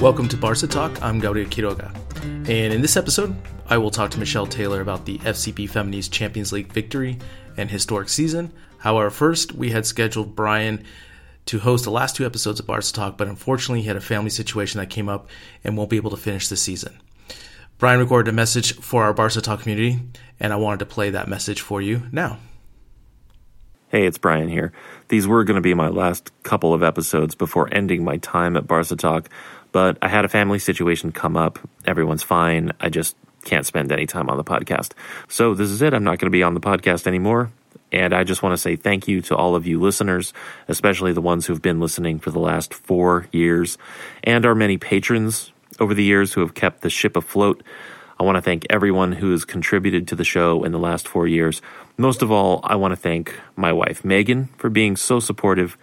Welcome to Barca Talk. I'm Gabriel Quiroga. And in this episode, I will talk to Michelle Taylor about the FCB Femení's Champions League victory and historic season. However, first, we had scheduled Brian to host the last two episodes of Barca Talk, but unfortunately, he had a family situation that came up and won't be able to finish the season. Brian recorded a message for our Barca Talk community, and I wanted to play that message for you now. Hey, it's Brian here. These were going to be my last couple of episodes before ending my time at Barca Talk, but I had a family situation come up. Everyone's fine. I just can't spend any time on the podcast. So this is it. I'm not going to be on the podcast anymore. And I just want to say thank you to all of you listeners, especially the ones who've been listening for the last four years, and our many patrons over the years who have kept the ship afloat. I want to thank everyone who has contributed to the show in the last four years. Most of all, I want to thank my wife, Megan, for being so supportive,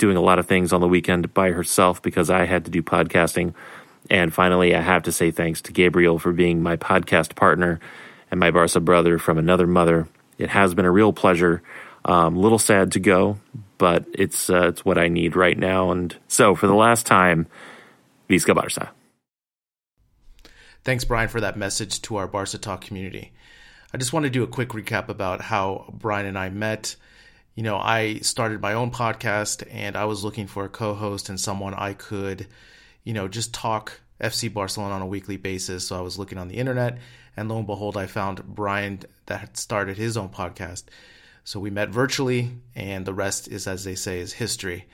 doing a lot of things on the weekend by herself because I had to do podcasting. And finally, I have to say thanks to Gabriel for being my podcast partner and my Barca brother from another mother. It has been a real pleasure. A um, little sad to go, but it's uh, it's what I need right now. And so, for the last time, Visca Barca. Thanks, Brian, for that message to our Barca Talk community. I just want to do a quick recap about how Brian and I met. You know, I started my own podcast and I was looking for a co host and someone I could, you know, just talk FC Barcelona on a weekly basis. So I was looking on the internet and lo and behold, I found Brian that had started his own podcast. So we met virtually and the rest is, as they say, is history.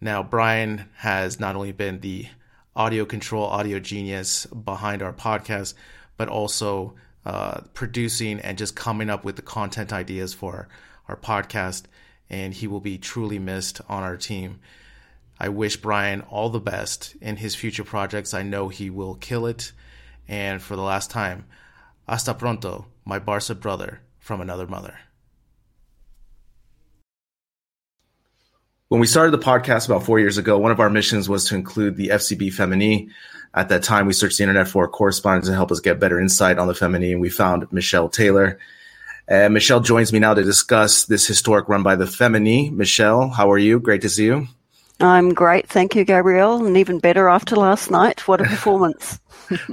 Now, Brian has not only been the audio control, audio genius behind our podcast, but also uh, producing and just coming up with the content ideas for our podcast. And he will be truly missed on our team. I wish Brian all the best in his future projects. I know he will kill it. And for the last time, hasta pronto, my Barca brother from another mother. When we started the podcast about four years ago, one of our missions was to include the FCB Femení. At that time, we searched the internet for a correspondent to help us get better insight on the Femení, and we found Michelle Taylor. Uh, Michelle joins me now to discuss this historic run by the Femení. Michelle, how are you? Great to see you. I'm great. Thank you, Gabriel. And even better after last night. What a performance.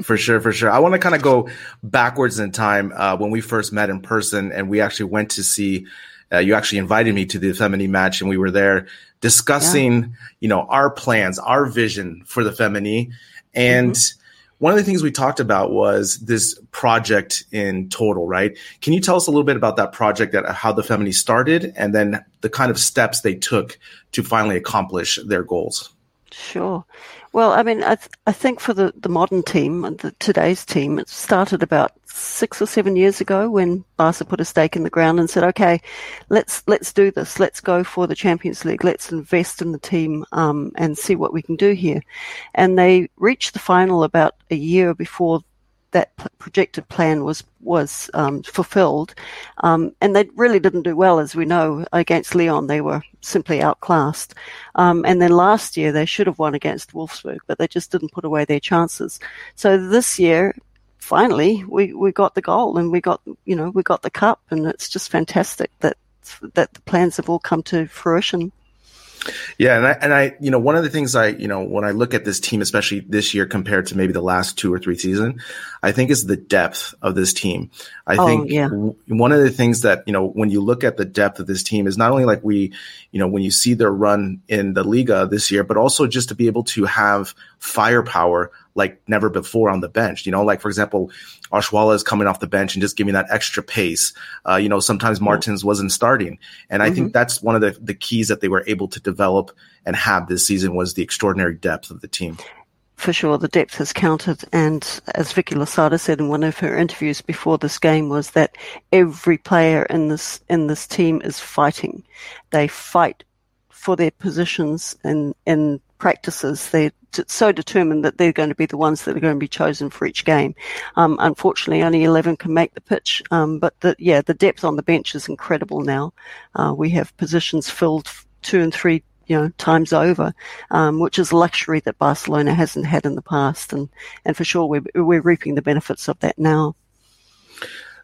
for sure, for sure. I want to kind of go backwards in time uh, when we first met in person and we actually went to see uh, you actually invited me to the Femení match, and we were there discussing, yeah. you know, our plans, our vision for the Femení, and. Mm-hmm. One of the things we talked about was this project in total, right? Can you tell us a little bit about that project, that how the Femení started, and then the kind of steps they took to finally accomplish their goals? Sure. Well, I mean, I, th- I think for the, the modern team, the, today's team, it started about six or seven years ago when Barca put a stake in the ground and said, "Okay, let's let's do this. Let's go for the Champions League. Let's invest in the team um, and see what we can do here." And they reached the final about a year before that projected plan was was um, fulfilled, um, and they really didn't do well, as we know, against Lyon. They were simply outclassed. Um, and then last year they should have won against Wolfsburg, but they just didn't put away their chances. So this year, finally, we, we got the goal and we got you know we got the cup, and it's just fantastic that that the plans have all come to fruition. Yeah, and I and I you know one of the things I you know when I look at this team, especially this year compared to maybe the last two or three season, I think is the depth of this team. I Oh, think yeah. w- one of the things that you know when you look at the depth of this team is not only like we you know when you see their run in the Liga this year, but also just to be able to have firepower like never before on the bench. You know, like for example, Oshoala is coming off the bench and just giving that extra pace. Uh, you know, sometimes Martens wasn't starting, and I think that's one of the the keys that they were able to develop and have this season was the extraordinary depth of the team. for sure the depth has counted and as Vicky Losada said in one of her interviews before this game was that every player in this in this team is fighting. They fight for their positions in in practices. They're so determined that they're going to be the ones that are going to be chosen for each game. Um, unfortunately, only 11 can make the pitch, um, but the, yeah, the depth on the bench is incredible now. Uh, we have positions filled two and three you know, times over, um, which is a luxury that Barcelona hasn't had in the past, and and for sure we're we're reaping the benefits of that now.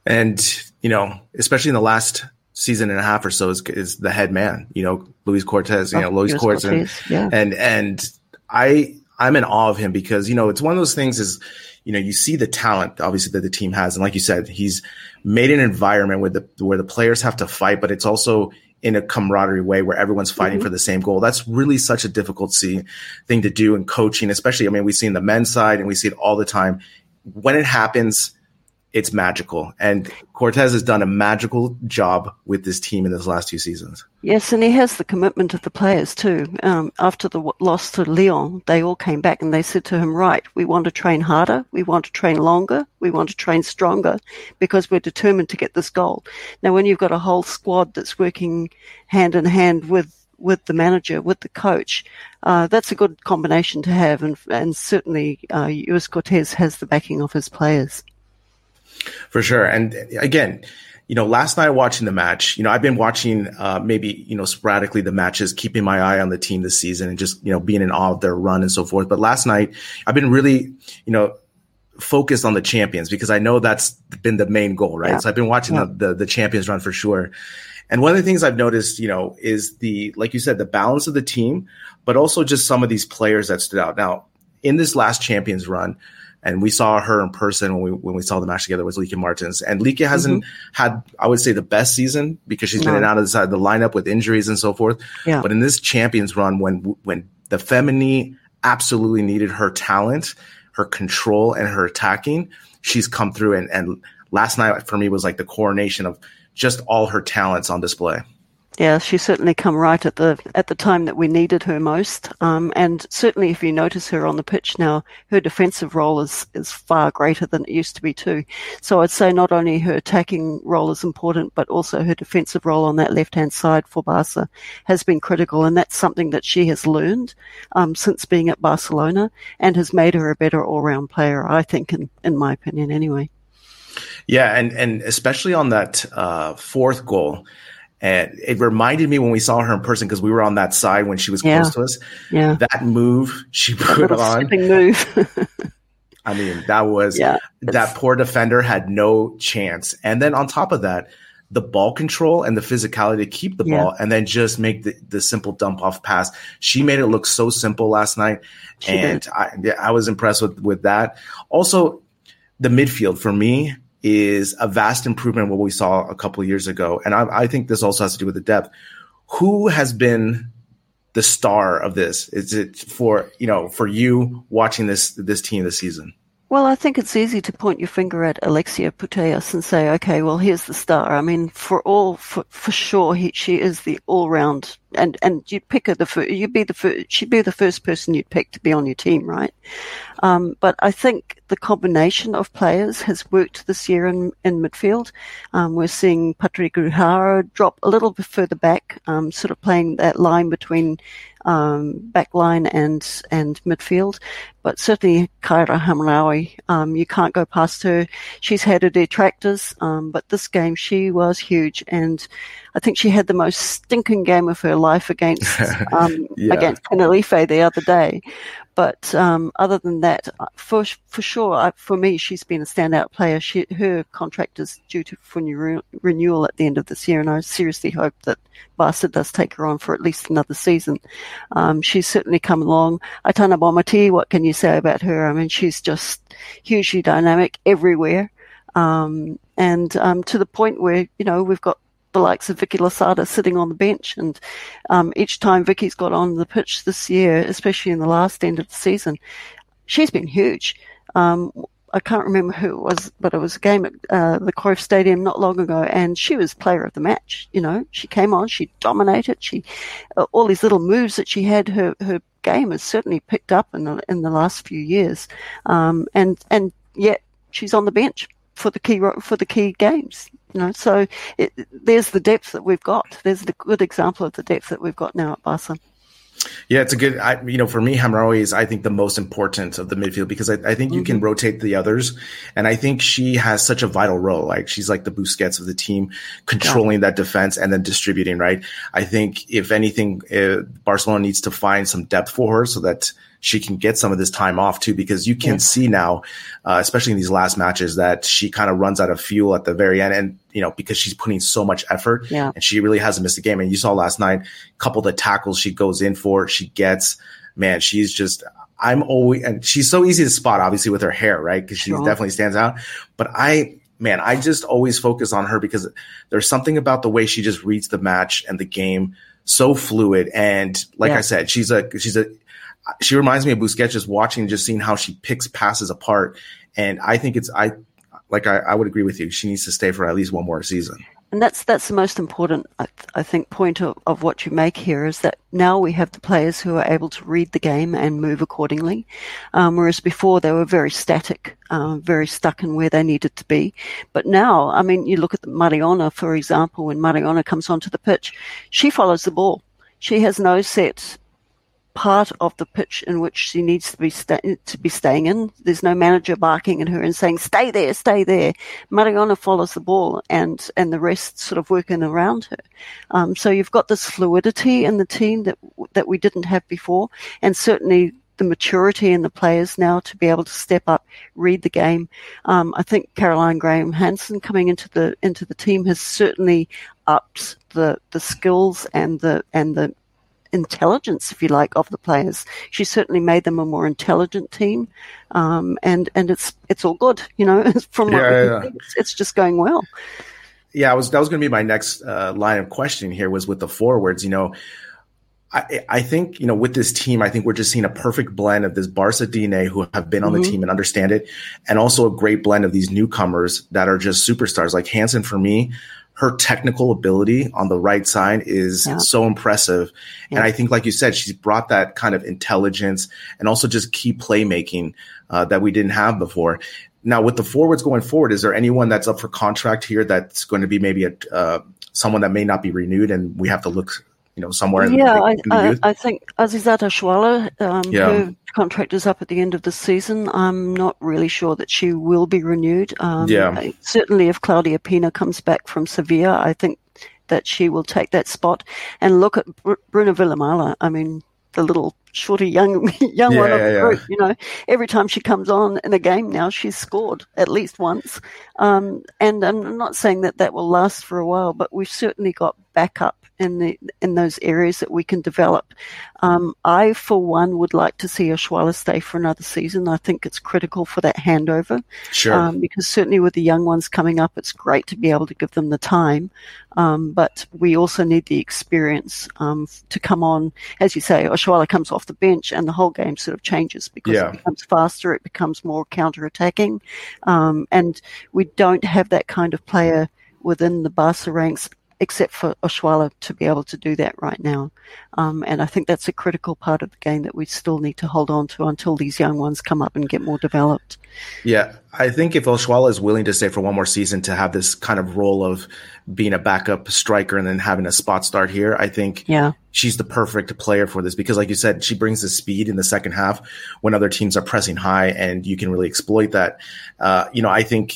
And, you know, especially in the last season and a half or so is, is the head man, you know, Lluís Cortés, you Oh, know, Lluís Cortés. And, yeah. and, and I, I'm in awe of him because, you know, it's one of those things is, you know, you see the talent obviously that the team has. And like you said, he's made an environment where the, where the players have to fight, but it's also in a camaraderie way where everyone's fighting mm-hmm. for the same goal. That's really such a difficult see, thing to do in coaching, especially, I mean, we see in the men's side and we see it all the time. When it happens, it's magical. And Cortés has done a magical job with this team in this last two seasons. Yes, and he has the commitment of the players too. Um, after the loss to Lyon, they all came back and they said to him, "Right, we want to train harder, we want to train longer, we want to train stronger, because we're determined to get this goal." Now, when you've got a whole squad that's working hand in hand with with the manager, with the coach, uh, that's a good combination to have, and and certainly uh, Lluís Cortés has the backing of his players. For sure. And again, you know, last night watching the match, you know, I've been watching uh, maybe, you know, sporadically the matches, keeping my eye on the team this season and just, you know, being in awe of their run and so forth. But last night, I've been really, you know, focused on the champions because I know that's been the main goal, right? Yeah. So I've been watching Yeah. the, the the champions run for sure. And one of the things I've noticed, you know, is the like you said, the balance of the team, but also just some of these players that stood out. Now, in this last champions run, and we saw her in person when we when we saw the match together was Lieke Martens. And Lieke hasn't mm-hmm. had, I would say, the best season because she's been in and out of the side of the lineup with injuries and so forth. Yeah. But in this champions run, when when the Femení absolutely needed her talent, her control, and her attacking, she's come through. And and last night for me was like the coronation of just all her talents on display. Yeah, she certainly come right at the at the time that we needed her most. Um, and certainly, if you notice her on the pitch now, her defensive role is is far greater than it used to be too. So I'd say not only her attacking role is important, but also her defensive role on that left hand side for Barca has been critical, and that's something that she has learned um, since being at Barcelona and has made her a better all round player. I think, in in my opinion, anyway. Yeah, and and especially on that uh, fourth goal, and it reminded me when we saw her in person because we were on that side when she was Yeah. close to us. Yeah, That move she put on, move. I mean, that was Yeah, that poor defender had no chance. And then on top of that, the ball control and the physicality to keep the Yeah. ball and then just make the, the simple dump off pass. She made it look so simple last night. She and I, yeah, I was impressed with, with that. Also, the midfield for me is a vast improvement what we saw a couple years ago. And I, I think this also has to do with the depth. Who has been the star of this? Is it for, you know, for you watching this, this team this season? Well, I think it's easy to point your finger at Alexia Putellas and say, okay, well, here's the star. I mean, for all, for, for sure, he, she is the all-round, and, and you'd pick her the you'd be the she'd be the first person you'd pick to be on your team, right? Um, but I think the combination of players has worked this year in, in midfield. Um, we're seeing Patri Guijarro drop a little bit further back, um, sort of playing that line between um, back line and and midfield. But certainly Kheira Hamraoui, um, you can't go past her. She's had her detractors, um, but this game she was huge, and I think she had the most stinking game of her life against um, yeah. against Tenerife the other day. But um, other than that, uh, for for sure, for me, she's been a standout player. She, her contract is due to for new, renewal at the end of this year, and I seriously hope that Barca does take her on for at least another season. Um, she's certainly come along. Aitana Bonmatí, what can you say about her? I mean, she's just hugely dynamic everywhere. Um, and um, to the point where you know we've got the likes of Vicky Losada sitting on the bench. And um, each time Vicky's got on the pitch this year, especially in the last end of the season, she's been huge. Um, I can't remember who it was, but it was a game at uh, the Cruyff Stadium not long ago, and she was player of the match. You know, she came on, she dominated. She uh, all these little moves that she had. Her her game has certainly picked up in the in the last few years, um, and and yet she's on the bench for the key for the key games. You know, so it, there's the depth that we've got. There's the good example of the depth that we've got now at Barca. Yeah, it's a good. I, you know, for me, Hamraoui is I think the most important of the midfield because I, I think you mm-hmm. can rotate the others, and I think she has such a vital role. Like she's like the Busquets of the team, controlling yeah. that defense and then distributing. Right. I think if anything, uh, Barcelona needs to find some depth for her so that she can get some of this time off too, because you can yeah. see now, uh, especially in these last matches, that she kind of runs out of fuel at the very end. And, you know, because she's putting so much effort yeah. and she really hasn't missed a game. And you saw last night, a couple of the tackles she goes in for, she gets, man, she's just, I'm always, and she's so easy to spot, obviously, with her hair, right? Because she sure. definitely stands out. But I, man, I just always focus on her because there's something about the way she just reads the match and the game so fluid. And like yeah. I said, she's a, she's a, she reminds me of Busquets just watching, just seeing how she picks passes apart. And I think it's, I, like, I, I would agree with you. She needs to stay for at least one more season. And that's that's the most important, I, think, point of, of what you make here is that now we have the players who are able to read the game and move accordingly, um, whereas before they were very static, uh, very stuck in where they needed to be. But now, I mean, you look at the Mariona, for example, when Mariona comes onto the pitch, she follows the ball. She has no set part of the pitch in which she needs to be sta- to be staying in. There's no manager barking at her and saying, "Stay there, stay there." Mariona follows the ball, and and the rest sort of working around her. Um, so you've got this fluidity in the team that that we didn't have before, and certainly the maturity in the players now to be able to step up, read the game. Um, I think Caroline Graham Hansen coming into the into the team has certainly upped the the skills and the and the intelligence, if you like, of the players. She certainly made them a more intelligent team, um, and and it's it's all good, you know. From what yeah, yeah. it's, it's, just going well. Yeah, I was that was going to be my next uh, line of questioning here was with the forwards. You know, I, I think you know with this team, I think we're just seeing a perfect blend of this Barca DNA who have been on mm-hmm. the team and understand it, and also a great blend of these newcomers that are just superstars. Like Hansen for me, her technical ability on the right side is yeah. so impressive. Yeah. And I think, like you said, she's brought that kind of intelligence and also just key playmaking uh, that we didn't have before. Now, with the forwards going forward, is there anyone that's up for contract here that's going to be maybe a uh, someone that may not be renewed, and we have to look you know, somewhere in yeah, the, in the I, I, I, think Asisat Oshoala, um, yeah. her contract is up at the end of the season. I'm not really sure that she will be renewed. Um, yeah. Certainly, if Claudia Pina comes back from Sevilla, I think that she will take that spot. And look at Br- Bruna Vilamala. I mean, the little shorty young young yeah, one of the yeah, group. You know, every time she comes on in a game now, she's scored at least once. Um, and I'm not saying that that will last for a while, but we've certainly got backup in the in those areas that we can develop. Um, I, for one, would like to see Oshoala stay for another season. I think it's critical for that handover. Sure. Um, because certainly with the young ones coming up, it's great to be able to give them the time. Um, but we also need the experience um, to come on. As you say, Oshoala comes off the bench and the whole game sort of changes because yeah. it becomes faster, it becomes more counter-attacking. Um, and we don't have that kind of player within the Barca ranks except for Oshoala to be able to do that right now. Um, and I think that's a critical part of the game that we still need to hold on to until these young ones come up and get more developed. Yeah, I think if Oshoala is willing to stay for one more season to have this kind of role of being a backup striker and then having a spot start here, I think yeah. she's the perfect player for this because, like you said, she brings the speed in the second half when other teams are pressing high, and you can really exploit that. Uh, you know, I think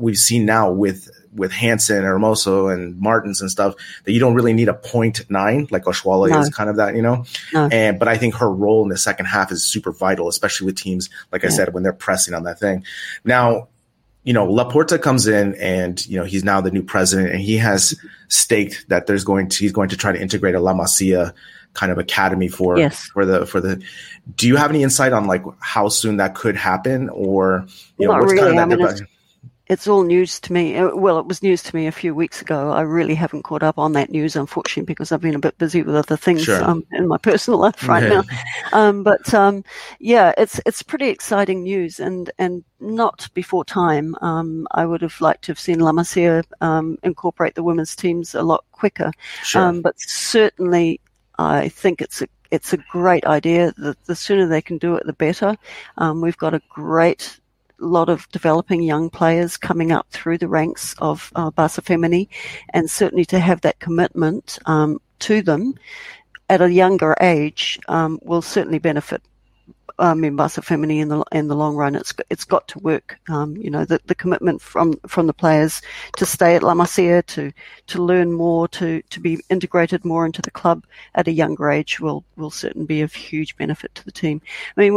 we've seen now with with Hansen, Hermoso, and Martens and stuff that you don't really need a point nine like Oshoala no. is kind of that, you know. No. And but I think her role in the second half is super vital, especially with teams like yeah. I said when they're pressing on that thing. Now, you know, Laporta comes in and, you know, he's now the new president and he has staked that there's going to, he's going to try to integrate a La Masia kind of academy for, yes. for the, for the, do you have any insight on like how soon that could happen or, you know, what's really. kind of that I mean, it's all news to me. Uh, well, it was news to me a few weeks ago. I really haven't caught up on that news, unfortunately, because I've been a bit busy with other things sure. um, in my personal life right now. Um, but um, yeah, it's it's pretty exciting news, and and not before time. Um, I would have liked to have seen La Masia um, incorporate the women's teams a lot quicker. Sure. Um, but certainly, I think it's a it's a great idea. The, the sooner they can do it, the better. we've got a great lot of developing young players coming up through the ranks of uh, Barca Femení, and certainly to have that commitment um, to them at a younger age um, will certainly benefit. I mean, Barca Femení in the in the long run, it's it's got to work. Um, you know, the, the commitment from from the players to stay at La Masia, to to learn more, to to be integrated more into the club at a younger age will will certainly be of huge benefit to the team. I mean,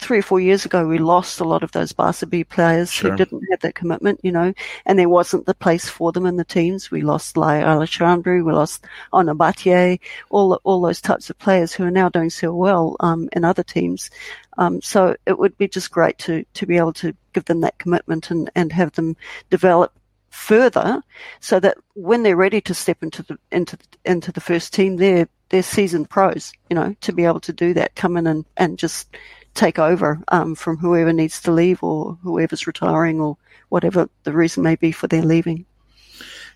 three or four years ago, we lost a lot of those Barca B players sure. who didn't have that commitment, you know, and there wasn't the place for them in the teams. We lost Laia Aleixandri, we lost Ona Batlle, all, all those types of players who are now doing so well, um, in other teams. Um, so it would be just great to, to be able to give them that commitment and, and have them develop further so that when they're ready to step into the, into, into the first team, they're, they're seasoned pros, you know, to be able to do that, come in and, and just take over um, from whoever needs to leave or whoever's retiring or whatever the reason may be for their leaving.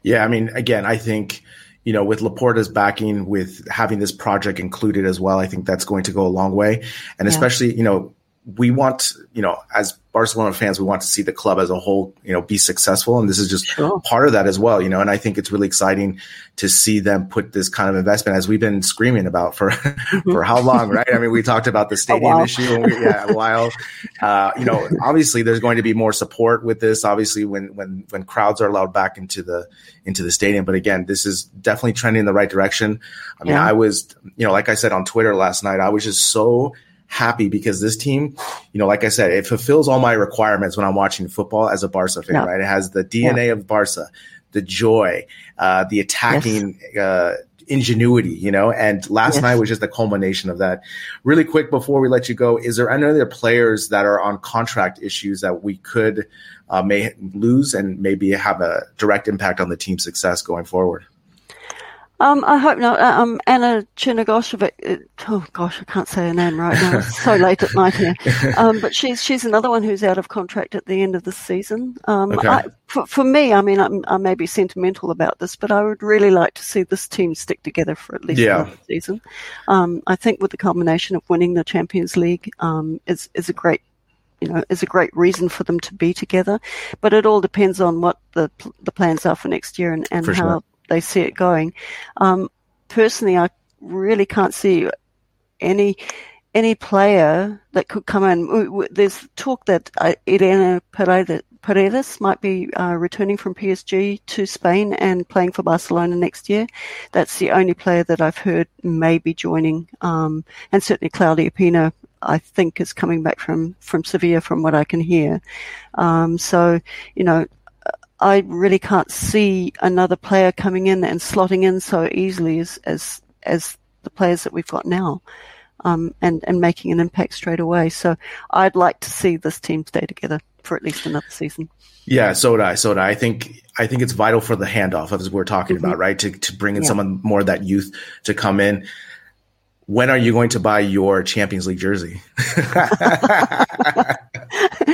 Yeah, I mean, again, I think you know, with Laporta's backing, with having this project included as well, I think that's going to go a long way. And yeah. especially, you know, we want, you know, as Barcelona fans, we want to see the club as a whole, you know, be successful. And this is just sure. part of that as well, you know, and I think it's really exciting to see them put this kind of investment as we've been screaming about for, for how long, right? I mean, we talked about the stadium issue we, yeah, a while, uh, you know, obviously there's going to be more support with this, obviously when, when, when crowds are allowed back into the, into the stadium. But again, this is definitely trending in the right direction. I mean, yeah. I was, you know, like I said on Twitter last night, I was just so happy because this team, you know, like I said, it fulfills all my requirements when I'm watching football as a Barca fan, yeah. right? It has the DNA yeah. of Barca, the joy, uh, the attacking, yes. uh, ingenuity, you know, and last yes. night was just the culmination of that. Really quick before we let you go, is there any other players that are on contract issues that we could uh, may lose and maybe have a direct impact on the team's success going forward? Um, I hope not. Uh, um, Anna Crnogorčević. Uh, oh gosh, I can't say her name right now. It's so late at night here. Um, but she's she's another one who's out of contract at the end of the season. Um, okay. I, for, for me, I mean, I'm, i may be sentimental about this, but I would really like to see this team stick together for at least yeah. another season. Um, I think with the combination of winning the Champions League um, is is a great you know, is a great reason for them to be together. But it all depends on what the the plans are for next year and, and how sure they see it going. Um, personally, I really can't see any any player that could come in. There's talk that uh, Irene Paredes might be uh, returning from PSG to Spain and playing for Barcelona next year. That's the only player that I've heard may be joining. Um, and certainly Claudia Pina, I think, is coming back from, from Sevilla from what I can hear. Um, so, you know, I really can't see another player coming in and slotting in so easily as as, as the players that we've got now, um, and and making an impact straight away. So I'd like to see this team stay together for at least another season. Yeah, so would I. So would I. I think I think it's vital for the handoff as we're talking mm-hmm. about, right? To to bring in yeah. someone more of that youth to come in. When are you going to buy your Champions League jersey?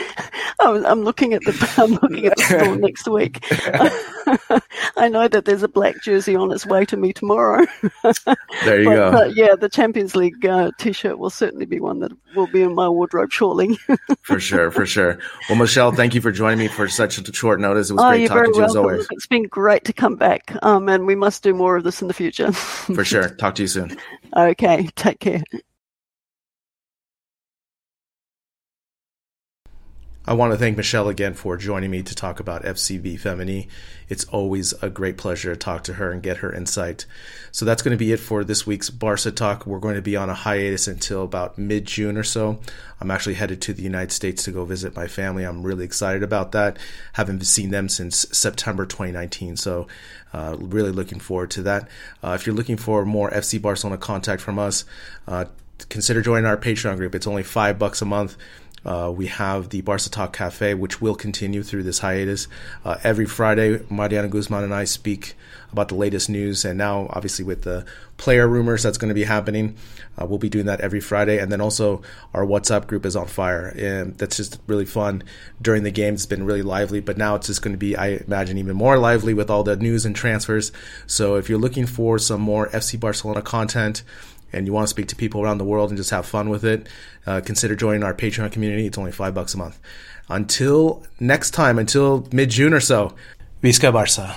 I'm looking at the I'm looking at the store next week. I know that there's a black jersey on its way to me tomorrow. there you but, go. But yeah, the Champions League uh, T-shirt will certainly be one that will be in my wardrobe shortly. for sure, for sure. Well, Michelle, thank you for joining me for such a short notice. It was oh, great talking to you as always. It's been great to come back, um, and we must do more of this in the future. for sure. Talk to you soon. Okay. Take care. I want to thank Michelle again for joining me to talk about FCB Femení. It's always a great pleasure to talk to her and get her insight. So that's going to be it for this week's Barca Talk. We're going to be on a hiatus until about mid June or so. I'm actually headed to the United States to go visit my family. I'm really excited about that. Haven't seen them since September 2019. So uh, really looking forward to that. Uh, if you're looking for more FC Barcelona contact from us, uh, consider joining our Patreon group. It's only five bucks a month. Uh, we have the Barca Talk Cafe, which will continue through this hiatus. Uh, every Friday, Mariana Guzman and I speak about the latest news, and now, obviously, with the player rumors that's going to be happening, uh, we'll be doing that every Friday. And then also, our WhatsApp group is on fire, and that's just really fun. During the game, it's been really lively, but now it's just going to be, I imagine, even more lively with all the news and transfers. So, if you're looking for some more FC Barcelona content, and you want to speak to people around the world and just have fun with it, uh, consider joining our Patreon community. It's only five bucks a month. Until next time, until mid June or so, Visca Barca.